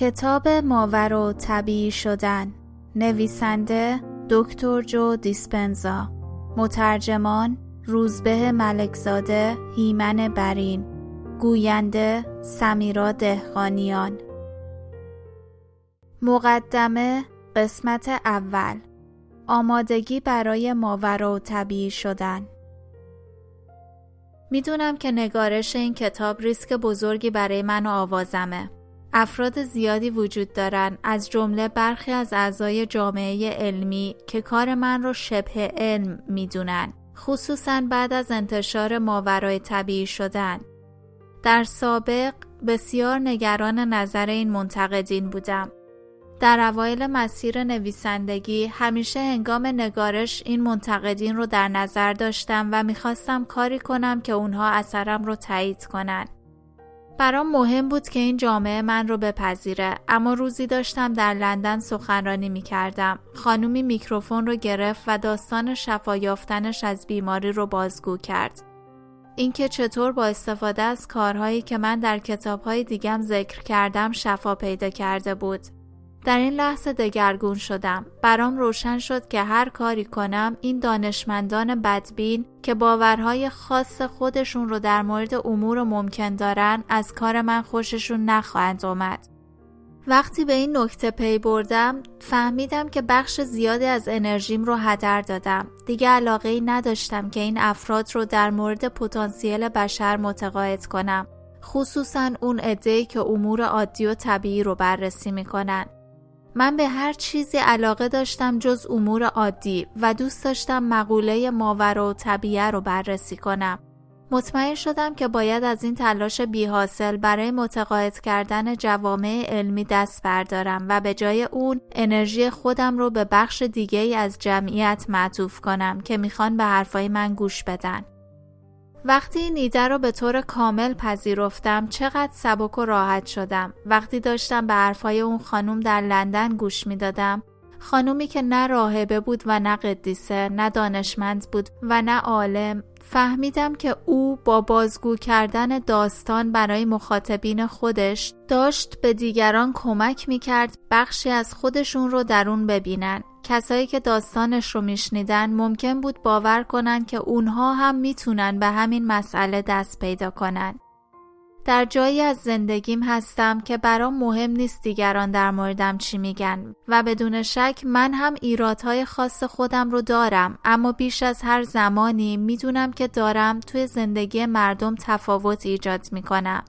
کتاب ماور و طبیعی شدن. نویسنده دکتر جو دیسپنزا. مترجمان روزبه ملکزاده هیمن برین. گوینده سمیرا دهقانیان. مقدمه قسمت اول. آمادگی برای ماورا و طبیعی شدن. می‌دونم که نگارش این کتاب ریسک بزرگی برای من و آوازمه. افراد زیادی وجود دارن. از جمله برخی از اعضای جامعه علمی که کار من رو شبه علم می‌دونن. خصوصا بعد از انتشار ماورای طبیعی شدن. در سابق بسیار نگران نظر این منتقدین بودم. در اوایل مسیر نویسندگی همیشه هنگام نگارش این منتقدین رو در نظر داشتم و می‌خواستم کاری کنم که اونها اثرم رو تایید کنن. برام مهم بود که این جامعه من رو بپذیره اما روزی داشتم در لندن سخنرانی می کردم. خانومی میکروفون رو گرفت و داستان شفا یافتنش از بیماری رو بازگو کرد. اینکه چطور با استفاده از کارهایی که من در کتابهای دیگم ذکر کردم شفا پیدا کرده بود. در این لحظه دگرگون شدم. برام روشن شد که هر کاری کنم این دانشمندان بدبین که باورهای خاص خودشون رو در مورد امور ممکن دارن از کار من خوششون نخواهند اومد. وقتی به این نکته پی بردم فهمیدم که بخش زیادی از انرژیم رو هدر دادم. دیگه علاقه ای نداشتم که این افراد رو در مورد پتانسیل بشر متقاعد کنم. خصوصا اون عده‌ای که امور عادی و طبیعی رو بررسی می‌کنن. من به هر چیزی علاقه داشتم جز امور عادی و دوست داشتم مقوله ماورا و طبیعه رو بررسی کنم. مطمئن شدم که باید از این تلاش بی حاصل برای متقاعد کردن جوامع علمی دست بردارم و به جای اون انرژی خودم رو به بخش دیگه از جمعیت معطوف کنم که می‌خوان به حرفای من گوش بدن. وقتی این ایده رو به طور کامل پذیرفتم چقدر سبک و راحت شدم. وقتی داشتم به حرفای اون خانم در لندن گوش می‌دادم خانومی که نه راهبه بود و نه قدیسه نه دانشمند بود و نه عالم فهمیدم که او با بازگو کردن داستان برای مخاطبین خودش داشت به دیگران کمک می‌کرد بخشی از خودشون رو درون ببینن. کسایی که داستانش رو میشنیدن ممکن بود باور کنن که اونها هم می‌تونن به همین مسئله دست پیدا کنن. در جایی از زندگیم هستم که برام مهم نیست دیگران در موردم چی میگن و بدون شک من هم ایرادهای خاص خودم رو دارم اما بیش از هر زمانی می‌دونم که دارم توی زندگی مردم تفاوت ایجاد می‌کنم.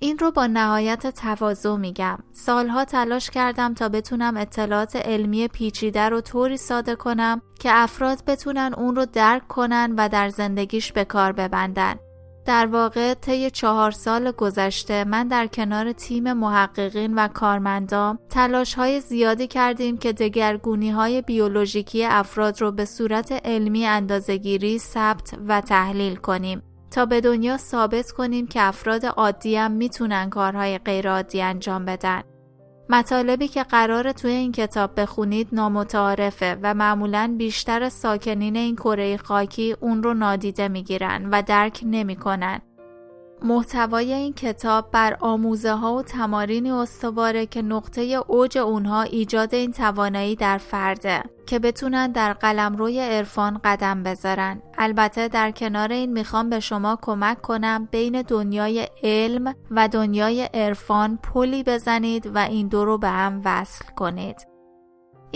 این رو با نهایت تواضع میگم. سالها تلاش کردم تا بتونم اطلاعات علمی پیچیده رو طوری ساده کنم که افراد بتونن اون رو درک کنن و در زندگیش به کار ببندن. در واقع طی چهار سال گذشته من در کنار تیم محققین و کارمندان تلاش های زیادی کردیم که دگرگونی های بیولوژیکی افراد رو به صورت علمی اندازگیری ثبت و تحلیل کنیم تا به دنیا ثابت کنیم که افراد عادی هم می‌تونن کارهای غیر عادی انجام بدن. مطالبی که قرار توی این کتاب بخونید نامتعارفه و معمولا بیشتر ساکنین این کره خاکی اون رو نادیده می‌گیرن و درک نمی‌کنن محتوای این کتاب بر آموزه ها و تمارینی استواره که نقطه اوج اونها ایجاد این توانایی در فرده که بتونن در قلمروی عرفان قدم بذارن. البته در کنار این می‌خوام به شما کمک کنم بین دنیای علم و دنیای عرفان پلی بزنید و این دو رو به هم وصل کنید.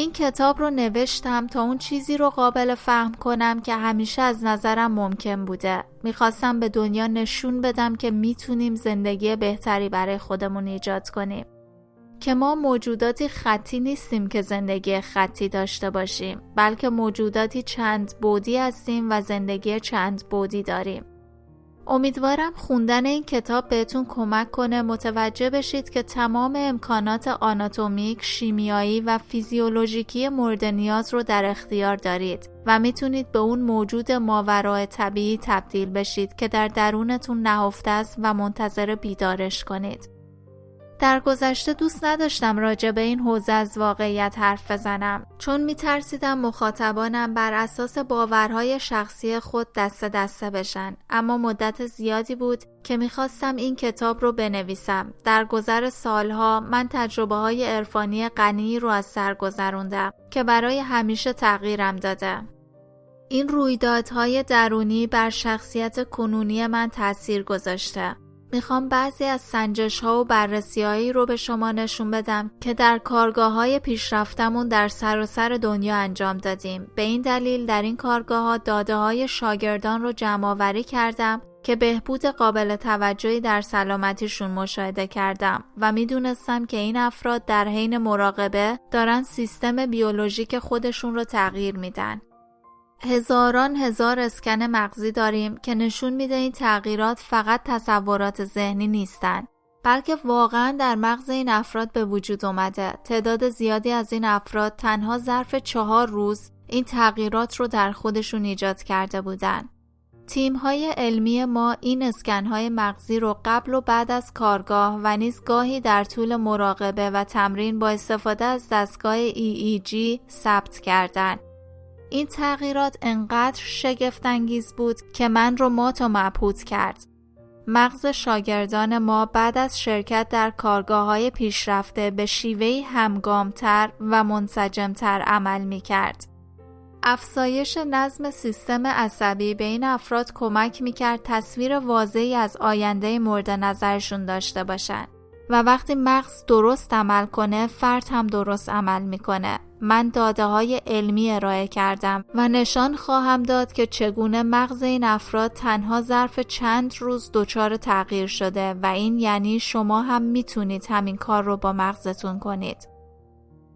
این کتاب رو نوشتم تا اون چیزی رو قابل فهم کنم که همیشه از نظرم ممکن بوده. می‌خواستم به دنیا نشون بدم که می‌تونیم زندگی بهتری برای خودمون ایجاد کنیم. که ما موجوداتی خطی نیستیم که زندگی خطی داشته باشیم بلکه موجوداتی چند بودی هستیم و زندگی چند بودی داریم. امیدوارم خوندن این کتاب بهتون کمک کنه متوجه بشید که تمام امکانات آناتومیک، شیمیایی و فیزیولوژیکی مورد نیاز رو در اختیار دارید و می‌تونید به اون موجود ماورای طبیعی تبدیل بشید که در درونتون نهفته است و منتظر بیدارش کنید. در گذشته دوست نداشتم راجع به این حوزه از واقعیت حرف بزنم. چون میترسیدم مخاطبانم بر اساس باورهای شخصی خود دسته دسته بشن. اما مدت زیادی بود که می‌خواستم این کتاب رو بنویسم. در گذر سالها من تجربه های عرفانی غنی رو از سر گذروندم که برای همیشه تغییرم داده. این رویدادهای درونی بر شخصیت کنونی من تاثیر گذاشته. می‌خوام بعضی از سنجش ها و بررسی رو به شما نشون بدم که در کارگاه های پیشرفتمون در سراسر سر دنیا انجام دادیم. به این دلیل در این کارگاه ها داده های شاگردان رو جمع کردم که بهبود قابل توجهی در سلامتیشون مشاهده کردم و می‌دونستم که این افراد در حین مراقبه دارن سیستم بیولوژیک خودشون رو تغییر میدن. هزاران هزار اسکن مغزی داریم که نشون میده این تغییرات فقط تصورات ذهنی نیستند بلکه واقعا در مغز این افراد به وجود اومده. تعداد زیادی از این افراد تنها ظرف چهار روز این تغییرات رو در خودشون ایجاد کرده بودن. تیم های علمی ما این اسکن های مغزی رو قبل و بعد از کارگاه و نیز گاهی در طول مراقبه و تمرین با استفاده از دستگاه EEG ثبت کردند این تغییرات انقدر شگفتانگیز بود که من رو مات و مبهوت کرد. مغز شاگردان ما بعد از شرکت در کارگاه های پیشرفته به شیوهی همگامتر و منسجمتر عمل می کرد. افزایش نظم سیستم عصبی به این افراد کمک می کرد تصویر واضحی از آینده مورد نظرشون داشته باشند. و وقتی مغز درست عمل کنه فرد هم درست عمل می‌کنه من داده های علمی ارائه کردم و نشان خواهم داد که چگونه مغز این افراد تنها ظرف چند روز دچار تغییر شده و این یعنی شما هم می‌تونید همین کار رو با مغزتون کنید.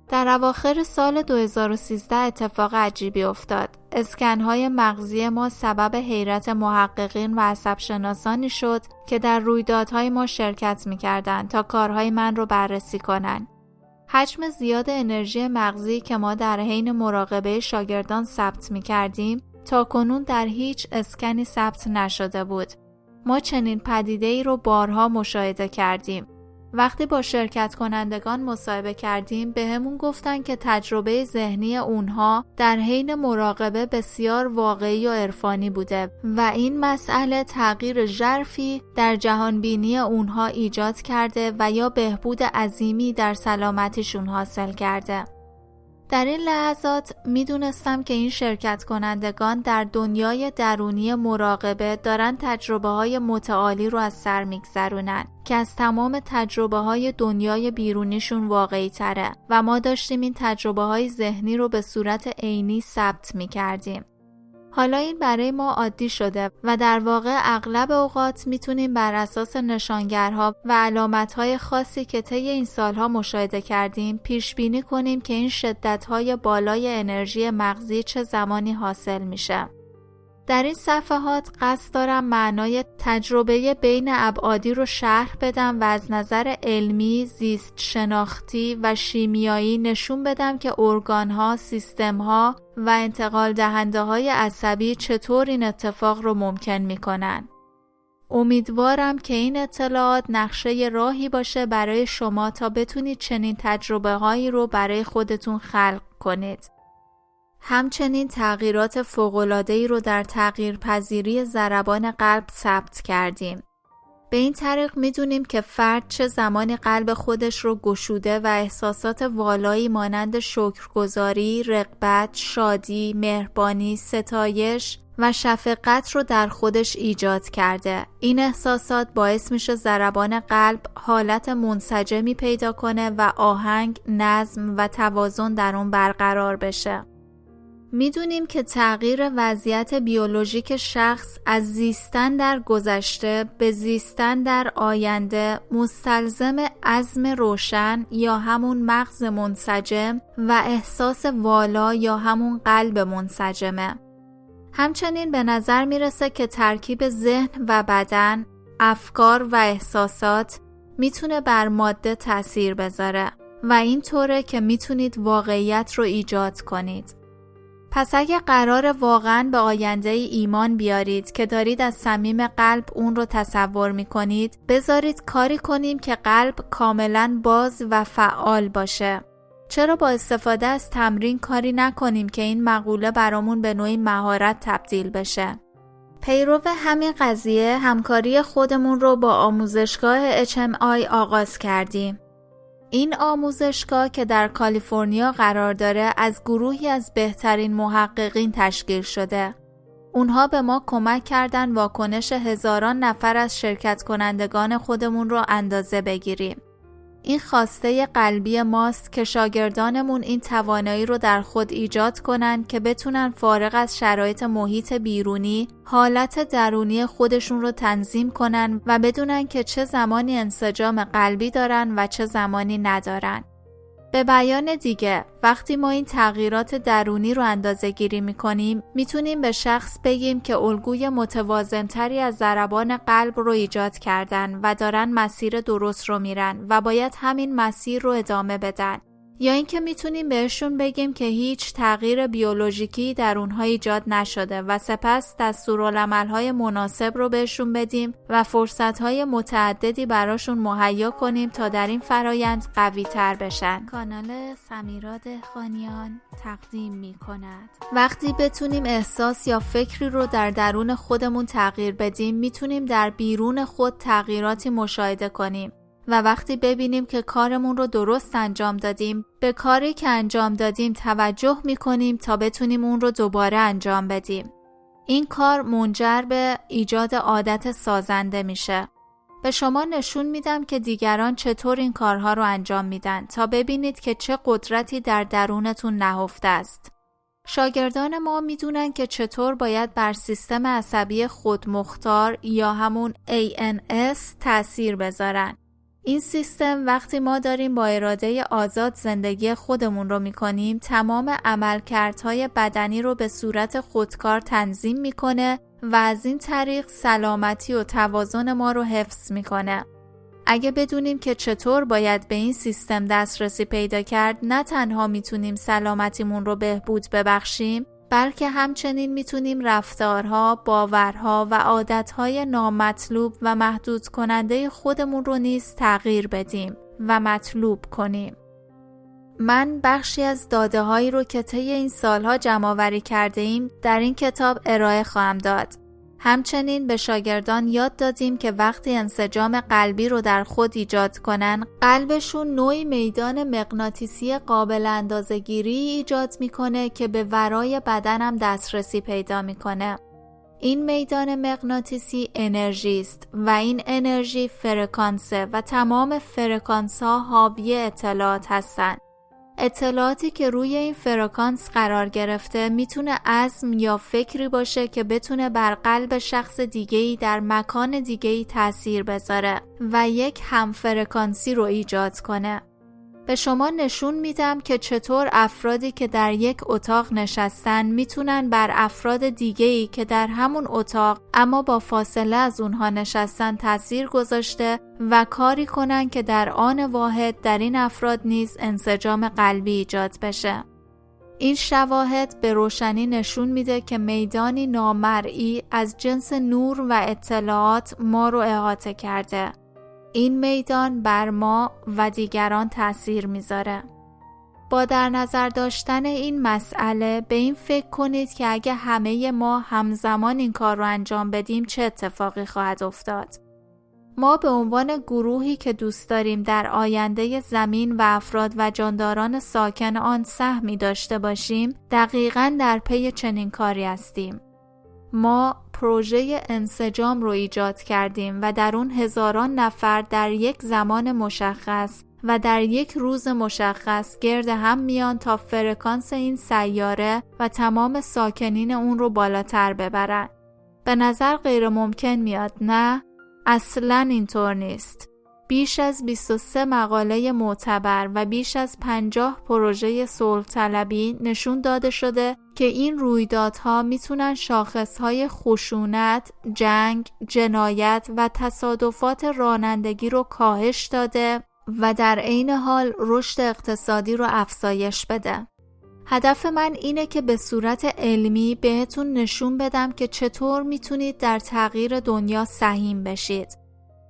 در اواخر سال 2013 اتفاق عجیبی افتاد. اسکنهای مغزی ما سبب حیرت محققین و عصب شناسانی شد که در رویدادهای ما شرکت می‌کردند تا کارهای من رو بررسی کنند. حجم زیاد انرژی مغزی که ما در حین مراقبه شاگردان ثبت می کردیم تا کنون در هیچ اسکنی ثبت نشده بود. ما چنین پدیده ای رو بارها مشاهده کردیم. وقتی با شرکت کنندگان مصاحبه کردیم به همون گفتن که تجربه ذهنی اونها در حین مراقبه بسیار واقعی و عرفانی بوده و این مسئله تغییر ژرفی در جهانبینی اونها ایجاد کرده و یا بهبود عظیمی در سلامتیشون حاصل کرده. در این لحظات می‌دونستم که این شرکت کنندگان در دنیای درونی مراقبه دارن تجربه های متعالی رو از سر میگذرونن که از تمام تجربه های دنیای بیرونیشون واقعی تره و ما داشتیم این تجربه های ذهنی رو به صورت عینی ثبت می کردیم. حالا این برای ما عادی شده و در واقع اغلب اوقات می‌تونیم بر اساس نشانگرها و علامتهای خاصی که طی این سالها مشاهده کردیم پیش بینی کنیم که این شدتهای بالای انرژی مغزی چه زمانی حاصل میشه. در این صفحات قصد دارم معنای تجربه بین ابعادی رو شرح بدم و از نظر علمی، زیست شناختی و شیمیایی نشون بدم که ارگانها، سیستمها و انتقال دهنده های عصبی چطور این اتفاق رو ممکن می‌کنن. امیدوارم که این اطلاعات نقشه راهی باشه برای شما تا بتونید چنین تجربه هایی رو برای خودتون خلق کنید. همچنین تغییرات فوق‌العاده‌ای رو در تغییر پذیری ضربان قلب ثبت کردیم. به این طریق می‌دونیم که فرد چه زمانی قلب خودش رو گشوده و احساسات والایی مانند شکرگزاری، رقبت، شادی، مهربانی، ستایش و شفقت رو در خودش ایجاد کرده. این احساسات باعث میشه ضربان قلب حالت منسجمی پیدا کنه و آهنگ، نظم و توازن در اون برقرار بشه. می‌دونیم که تغییر وضعیت بیولوژیک شخص از زیستن در گذشته به زیستن در آینده مستلزم عزم روشن یا همون مغز منسجم و احساس والا یا همون قلب منسجمه. همچنین به نظر می‌رسه که ترکیب ذهن و بدن، افکار و احساسات می‌تونه بر ماده تاثیر بذاره و اینطوره که می‌تونید واقعیت رو ایجاد کنید. پس اگه قرار واقعا به آینده ای ایمان بیارید که دارید از صمیم قلب اون رو تصور می کنید بذارید کاری کنیم که قلب کاملا باز و فعال باشه. چرا با استفاده از تمرین کاری نکنیم که این مقوله برامون به نوعی مهارت تبدیل بشه؟ پیرو همین قضیه همکاری خودمون رو با آموزشگاه HMI آغاز کردیم. این آموزشگاه که در کالیفرنیا قرار داره از گروهی از بهترین محققین تشکیل شده. اونها به ما کمک کردن واکنش هزاران نفر از شرکت کنندگان خودمون رو اندازه بگیریم. این خواسته قلبی ماست که شاگردانمون این توانایی رو در خود ایجاد کنند که بتونن فارغ از شرایط محیط بیرونی حالت درونی خودشون رو تنظیم کنن و بدونن که چه زمانی انسجام قلبی دارن و چه زمانی ندارن. به بیان دیگه وقتی ما این تغییرات درونی رو اندازه گیری می کنیم می‌تونیم به شخص بگیم که الگوی متوازنتری از ضربان قلب رو ایجاد کردن و دارن مسیر درست رو میرن و باید همین مسیر رو ادامه بدن. یا اینکه می‌تونیم بهشون بگیم که هیچ تغییر بیولوژیکی در اونها ایجاد نشده و سپس دستورالعملهای مناسب رو بهشون بدیم و فرصتهای متعددی براشون مهیا کنیم تا در این فرایند قوی تر بشن. کانال سمیراد خانیان تقدیم می کند وقتی بتونیم احساس یا فکری رو در درون خودمون تغییر بدیم می‌تونیم در بیرون خود تغییراتی مشاهده کنیم. و وقتی ببینیم که کارمون رو درست انجام دادیم به کاری که انجام دادیم توجه می کنیم تا بتونیم اون رو دوباره انجام بدیم. این کار منجر به ایجاد عادت سازنده میشه. به شما نشون میدم که دیگران چطور این کارها رو انجام میدن تا ببینید که چه قدرتی در درونتون نهفته است. شاگردان ما می‌دونن که چطور باید بر سیستم عصبی خودمختار یا همون ANS تاثیر بذارن. این سیستم وقتی ما داریم با اراده آزاد زندگی خودمون رو می‌کنیم تمام عملکردهای بدنی رو به صورت خودکار تنظیم می‌کنه و از این طریق سلامتی و توازن ما رو حفظ می‌کنه. اگه بدونیم که چطور باید به این سیستم دسترسی پیدا کرد نه تنها می‌تونیم سلامتیمون رو بهبود ببخشیم بلکه همچنین می‌تونیم رفتارها، باورها و عادتهای نامطلوب و محدود کننده خودمون رو نیز تغییر بدیم و مطلوب کنیم. من بخشی از داده هایی رو که طی این سالها جمع آوری کرده ایم در این کتاب ارائه خواهم داد. همچنین به شاگردان یاد دادیم که وقتی انسجام قلبی رو در خود ایجاد کنن قلبشون نوعی میدان مغناطیسی قابل اندازهگیری ایجاد می‌کنه که به ورای بدنم دسترسی پیدا می‌کنه. این میدان مغناطیسی انرژی است و این انرژی فرکانسه و تمام فرکانس ها حاوی اطلاعات هستند اطلاعاتی که روی این فرکانس قرار گرفته می‌تونه عزم یا فکری باشه که بتونه بر قلب شخص دیگهی در مکان دیگهی تاثیر بذاره و یک هم فرکانسی رو ایجاد کنه. به شما نشون میدم که چطور افرادی که در یک اتاق نشستن می‌تونن بر افراد دیگهی که در همون اتاق اما با فاصله از اونها نشستن تاثیر گذاشته و کاری کنن که در آن واحد در این افراد نیز انسجام قلبی ایجاد بشه. این شواهد به روشنی نشون میده که میدانی نامرئی از جنس نور و اطلاعات ما رو احاطه کرده این میدان بر ما و دیگران تاثیر می‌ذاره. با در نظر داشتن این مسئله به این فکر کنید که اگه همه ما همزمان این کار رو انجام بدیم چه اتفاقی خواهد افتاد. ما به عنوان گروهی که دوست داریم در آینده زمین و افراد و جانداران ساکن آن سهمی داشته باشیم دقیقا در پی چنین کاری هستیم. ما پروژه انسجام رو ایجاد کردیم و در اون هزاران نفر در یک زمان مشخص و در یک روز مشخص گرد هم میان تا فرکانس این سیاره و تمام ساکنین اون رو بالاتر ببرن. به نظر غیر ممکن میاد نه؟ اصلا اینطور نیست. بیش از 23 مقاله معتبر و بیش از 50 پروژه صلح نشون داده شده که این رویدادها می‌تونن شاخصهای خشونت، جنگ، جنایت و تصادفات رانندگی رو کاهش داده و در عین حال رشد اقتصادی رو افزایش بده. هدف من اینه که به صورت علمی بهتون نشون بدم که چطور می‌تونید در تغییر دنیا سهیم بشید.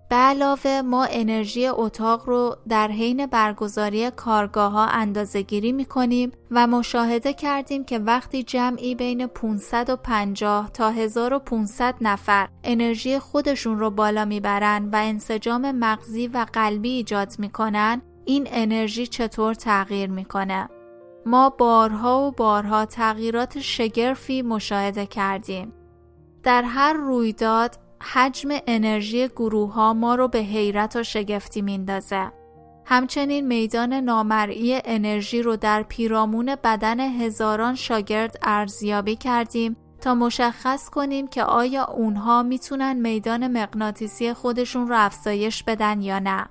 به علاوه ما انرژی اتاق رو در حین برگزاری کارگاه ها اندازه گیری می کنیم و مشاهده کردیم که وقتی جمعی بین 550 تا 1500 نفر انرژی خودشون رو بالا می‌برن و انسجام مغزی و قلبی ایجاد می‌کنن این انرژی چطور تغییر می‌کنه؟ ما بارها و بارها تغییرات شگرفی مشاهده کردیم. در هر رویداد حجم انرژی گروه ها ما رو به حیرت و شگفتی میندازه. همچنین میدان نامرئی انرژی رو در پیرامون بدن هزاران شاگرد ارزیابی کردیم تا مشخص کنیم که آیا اونها می‌تونن میدان مغناطیسی خودشون رو افزایش بدن یا نه.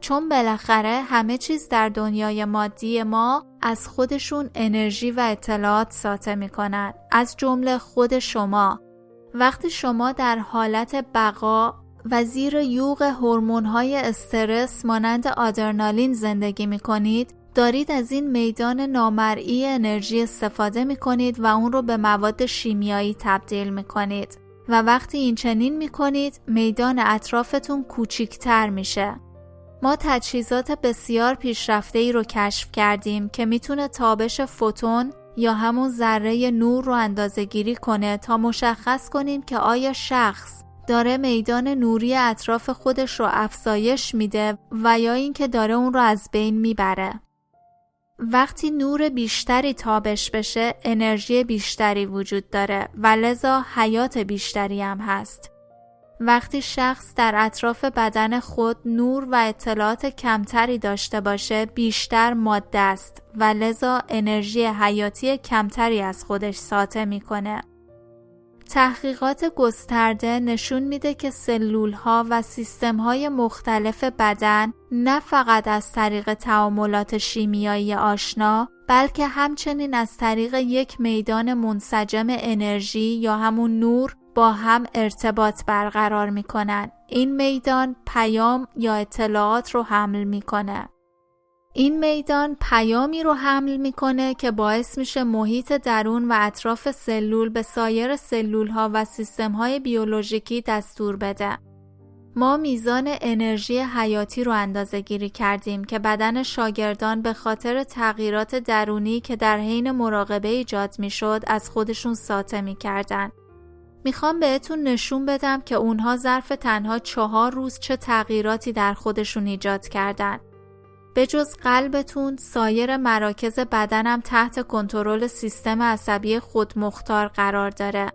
چون بالاخره همه چیز در دنیای مادی ما از خودشون انرژی و اطلاعات ساطع می‌کنن از جمله خود شما وقتی شما در حالت بقا و زیر یوغ هورمون‌های استرس مانند آدرنالین زندگی می کنید دارید از این میدان نامرئی انرژی استفاده می کنید و اون رو به مواد شیمیایی تبدیل می کنید و وقتی این چنین می کنید میدان اطرافتون کوچیکتر میشه. ما تجهیزات بسیار پیشرفته ای رو کشف کردیم که می‌تونه تابش فوتون یا همون ذره نور رو اندازه گیری کنه تا مشخص کنیم که آیا شخص داره میدان نوری اطراف خودش رو افزایش میده و یا اینکه داره اون رو از بین می‌بره. وقتی نور بیشتری تابش بشه انرژی بیشتری وجود داره و لذا حیات بیشتری هم هست. وقتی شخص در اطراف بدن خود نور و اطلاعات کمتری داشته باشه بیشتر ماده است و لذا انرژی حیاتی کمتری از خودش ساطع می‌کنه. تحقیقات گسترده نشون میده که سلول ها و سیستم های مختلف بدن نه فقط از طریق تعاملات شیمیایی آشنا بلکه همچنین از طریق یک میدان منسجم انرژی یا همون نور با هم ارتباط برقرار می کنن. این میدان پیام یا اطلاعات رو حمل می‌کنه. این میدان پیامی رو حمل می‌کنه که باعث میشه محیط درون و اطراف سلول به سایر سلول ها و سیستم های بیولوژیکی دستور بده. ما میزان انرژی حیاتی رو اندازه گیری کردیم که بدن شاگردان به خاطر تغییرات درونی که در حین مراقبه ایجاد می‌شد از خودشون ساطع می‌کردن می‌خوام بهتون نشون بدم که اونها ظرف تنها چهار روز چه تغییراتی در خودشون ایجاد کردن. به جز قلبتون سایر مراکز بدنم تحت کنترل سیستم عصبی خودمختار قرار داره.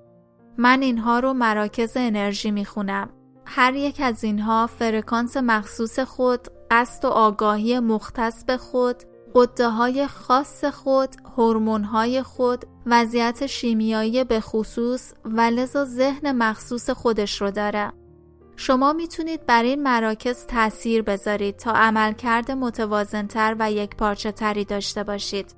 من اینها رو مراکز انرژی می‌خونم. هر یک از اینها فرکانس مخصوص خود، قصد و آگاهی مختص به خود، قده های خاص خود، هورمون های خود، وضعیت شیمیایی به خصوص و لذا ذهن مخصوص خودش رو داره. شما می‌تونید بر این مراکز تاثیر بذارید تا عملکرد متوازنتر و یک پارچه تری داشته باشید.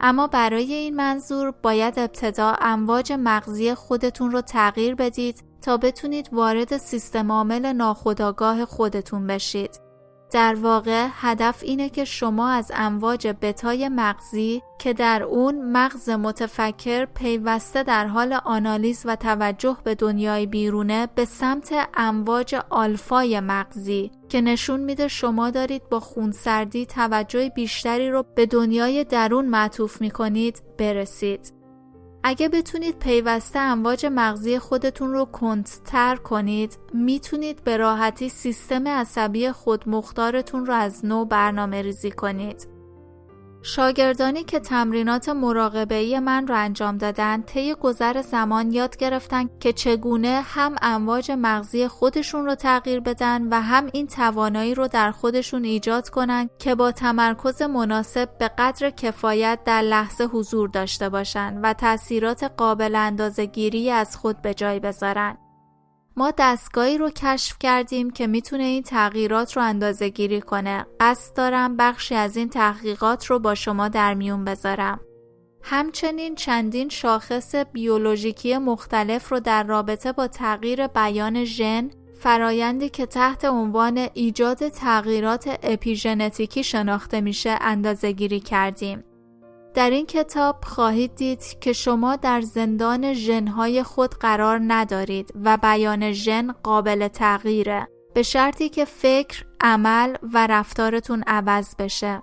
اما برای این منظور باید ابتدا امواج مغزی خودتون رو تغییر بدید تا بتونید وارد سیستم عامل ناخودآگاه خودتون بشید. در واقع هدف اینه که شما از امواج بتای مغزی که در اون مغز متفکر پیوسته در حال آنالیز و توجه به دنیای بیرونه به سمت امواج آلفای مغزی که نشون میده شما دارید با خونسردی توجه بیشتری رو به دنیای درون معطوف می‌کنید برسید. اگه بتونید پیوسته امواج مغزی خودتون رو کنتتر کنید می‌تونید به راحتی سیستم عصبی خودمختارتون رو از نو برنامه ریزی کنید. شاگردانی که تمرینات مراقبه من را انجام دادن طی گذر زمان یاد گرفتن که چگونه هم امواج مغزی خودشون رو تغییر بدن و هم این توانایی رو در خودشون ایجاد کنن که با تمرکز مناسب به قدر کفایت در لحظه حضور داشته باشن و تاثیرات قابل اندازه گیری از خود به جای بذارن. ما دستگاهی رو کشف کردیم که می‌تونه این تغییرات رو اندازه گیری کنه. قصد دارم بخشی از این تحقیقات رو با شما در میون بذارم. همچنین چندین شاخص بیولوژیکی مختلف رو در رابطه با تغییر بیان ژن فرایندی که تحت عنوان ایجاد تغییرات اپیژنتیکی شناخته میشه اندازه گیری کردیم. در این کتاب خواهید دید که شما در زندان ژنهای خود قرار ندارید و بیان ژن قابل تغییره به شرطی که فکر، عمل و رفتارتون عوض بشه.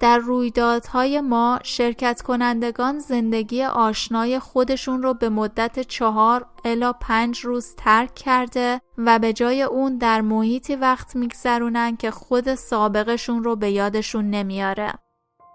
در رویدادهای ما شرکت کنندگان زندگی آشنای خودشون رو به مدت چهار الا پنج روز ترک کرده و به جای اون در محیطی وقت میگذرونن که خود سابقشون رو به یادشون نمیاره.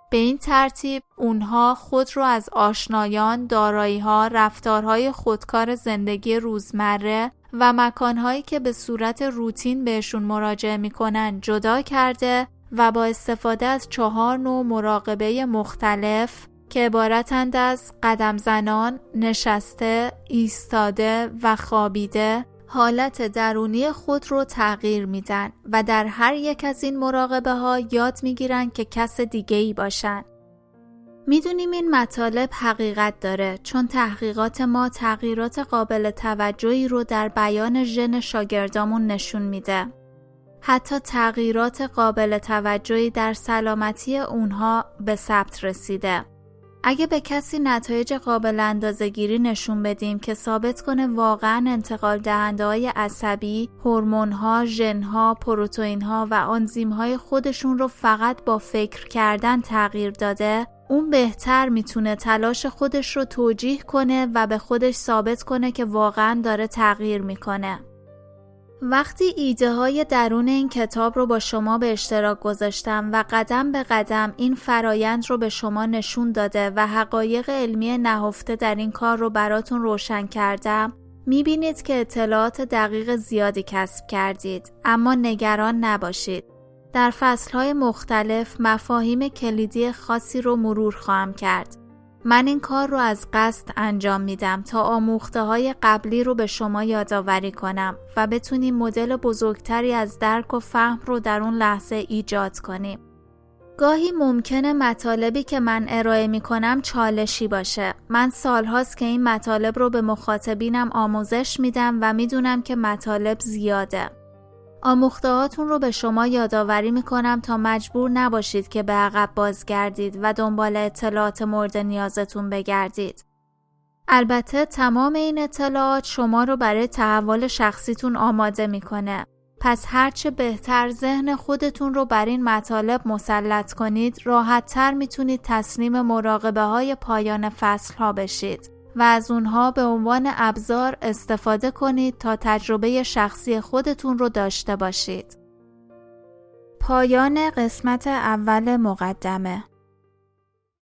به این ترتیب اونها خود رو از آشنایان، دارایی‌ها، رفتارهای خودکار زندگی روزمره و مکانهایی که به صورت روتین بهشون مراجعه می‌کنن جدا کرده و با استفاده از چهار نوع مراقبه مختلف که عبارتند از قدم زنان، نشسته، ایستاده و خوابیده حالت درونی خود رو تغییر میدن و در هر یک از این مراقبه ها یاد می‌گیرن که کس دیگه ای باشن. می‌دونیم این مطالب حقیقت داره چون تحقیقات ما تغییرات قابل توجهی رو در بیان ژن شاگردامون نشون میده. حتی تغییرات قابل توجهی در سلامتی اونها به ثبت رسیده. اگه به کسی نتایج قابل اندازهگیری نشون بدیم که ثابت کنه واقعا انتقال دهنده های عصبی، هورمون ها، ژن ها، پروتئین ها و آنزیم های خودشون رو فقط با فکر کردن تغییر داده، اون بهتر می‌تونه تلاش خودش رو توجیه کنه و به خودش ثابت کنه که واقعا داره تغییر می‌کنه. وقتی ایده های درون این کتاب رو با شما به اشتراک گذاشتم و قدم به قدم این فرایند رو به شما نشون داده و حقایق علمی نهفته در این کار رو براتون روشن کردم می‌بینید که اطلاعات دقیق زیادی کسب کردید اما نگران نباشید. در فصلهای مختلف مفاهیم کلیدی خاصی رو مرور خواهم کرد. من این کار رو از قصد انجام میدم تا آموخته های قبلی رو به شما یادآوری کنم و بتونیم مدل بزرگتری از درک و فهم رو در اون لحظه ایجاد کنیم. گاهی ممکنه مطالبی که من ارائه می کنم چالشی باشه. من سالهاست که این مطالب رو به مخاطبینم آموزش میدم و می‌دونم که مطالب زیاده. آموختهاتون رو به شما یادآوری می‌کنم تا مجبور نباشید که به عقب بازگردید و دنبال اطلاعات مورد نیازتون بگردید. البته تمام این اطلاعات شما رو برای تحول شخصیتون آماده می‌کنه. پس هرچه بهتر ذهن خودتون رو بر این مطالب مسلط کنید راحتتر می‌تونید تسلیم مراقبه های پایان فصل ها بشید. و از اونها به عنوان ابزار استفاده کنید تا تجربه شخصی خودتون رو داشته باشید. پایان قسمت اول مقدمه